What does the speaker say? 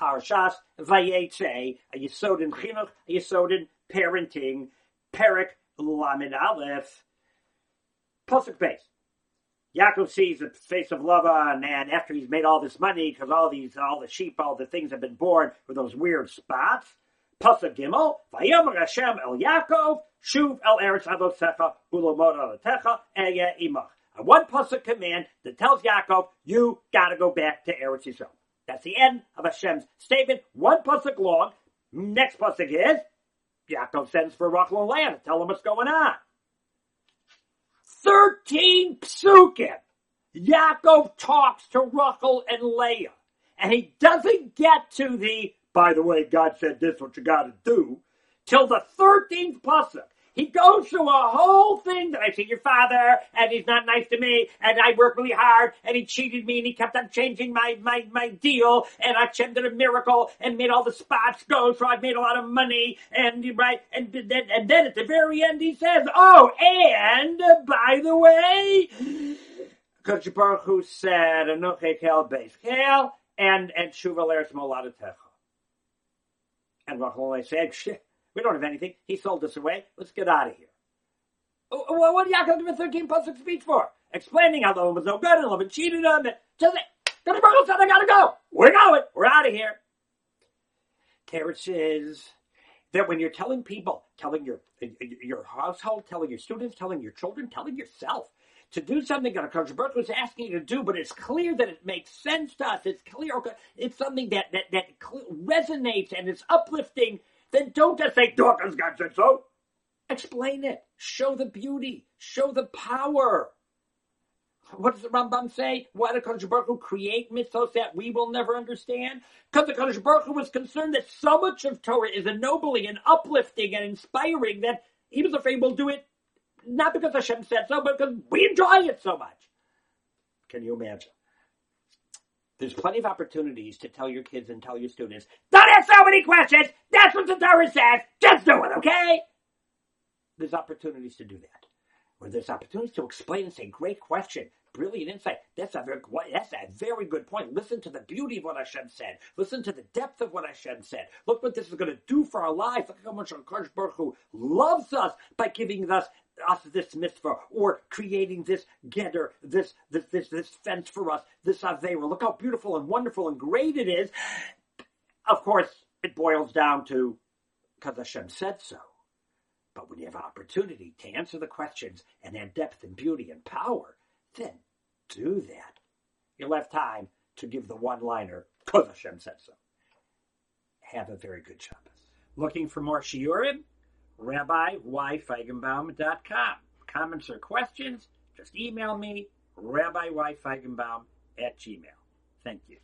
Parashas Vayetze, a Yisod in Chinuch, a Yisod in Parenting, Perek Lamed Aleph, Pasuk Beis. Yaakov sees the face of Lavan, and after he's made all this money, because all these, all the sheep, all the things have been born with those weird spots. Pasuk Gimel, Vayomer Hashem El Yaakov, Shuv El Eretz Avosecha, Ulomot Avotecha, Eya Imach. A one pasuk command that tells Yaakov, you gotta go back to Eretz Yisrael. That's the end of Hashem's statement. One pasuk long. Next pasuk is, Yaakov sends for Rachel and Leah to tell them what's going on. 13 psukim. Yaakov talks to Rachel and Leah. And he doesn't get to the, by the way, God said this, what you gotta do, till the 13th pasuk. He goes through a whole thing that I see your father, and he's not nice to me, and I work really hard, and he cheated me, and he kept on changing my, my, my deal, and I did a miracle, and made all the spots go, so I've made a lot of money, and right, and then, and then at the very end he says, oh, and by the way, Kodesh Baruch Hu said, Anoche Kel Beis and, and Shuva Leres Moladatecha. And Rachel said, we don't have anything. He sold us away. Let's get out of here. Oh, oh, well, what did Yaakov give a 13 pasuk speech for? Explaining how the woman was no good and the woman cheated on it. Just the Baruch said, I gotta go. We're going. We're out of here. Teretz says that when you're telling people, telling your your household, telling your students, telling your children, telling yourself to do something that Coach Burke was asking you to do, but it's clear that it makes sense to us. It's clear. It's something that that that resonates and it's uplifting then don't just say Dawkins God said so. Explain it. Show the beauty. Show the power. What does the Rambam say? Why did Kodesh Baruch Hu create mitzvot that we will never understand? Because the Kodesh Baruch Hu was concerned that so much of Torah is ennobling and uplifting and inspiring that he was afraid we'll do it not because Hashem said so, but because we enjoy it so much. Can you imagine? There's plenty of opportunities to tell your kids and tell your students, don't ask so many questions. That's what the Torah says. Just do it, okay? There's opportunities to do that. Or there's opportunities to explain and say, great question, brilliant insight. That's a very, that's a very good point. Listen to the beauty of what Hashem said. Listen to the depth of what Hashem said. Look what this is going to do for our lives. Look how much Hakadosh Baruch Hu loves us by giving us us this mitzvah or creating this geder, this, this, this, this fence for us, this avera. Look how beautiful and wonderful and great it is. Of course, it boils down to because Hashem said so. But when you have an opportunity to answer the questions and add depth and beauty and power, then do that. You'll have time to give the one-liner because Hashem said so. Have a very good Shabbos. Looking for more shiurim? RabbiYFeigenbaum.com. Comments or questions, just email me, RabbiYFeigenbaum at gmail. Thank you.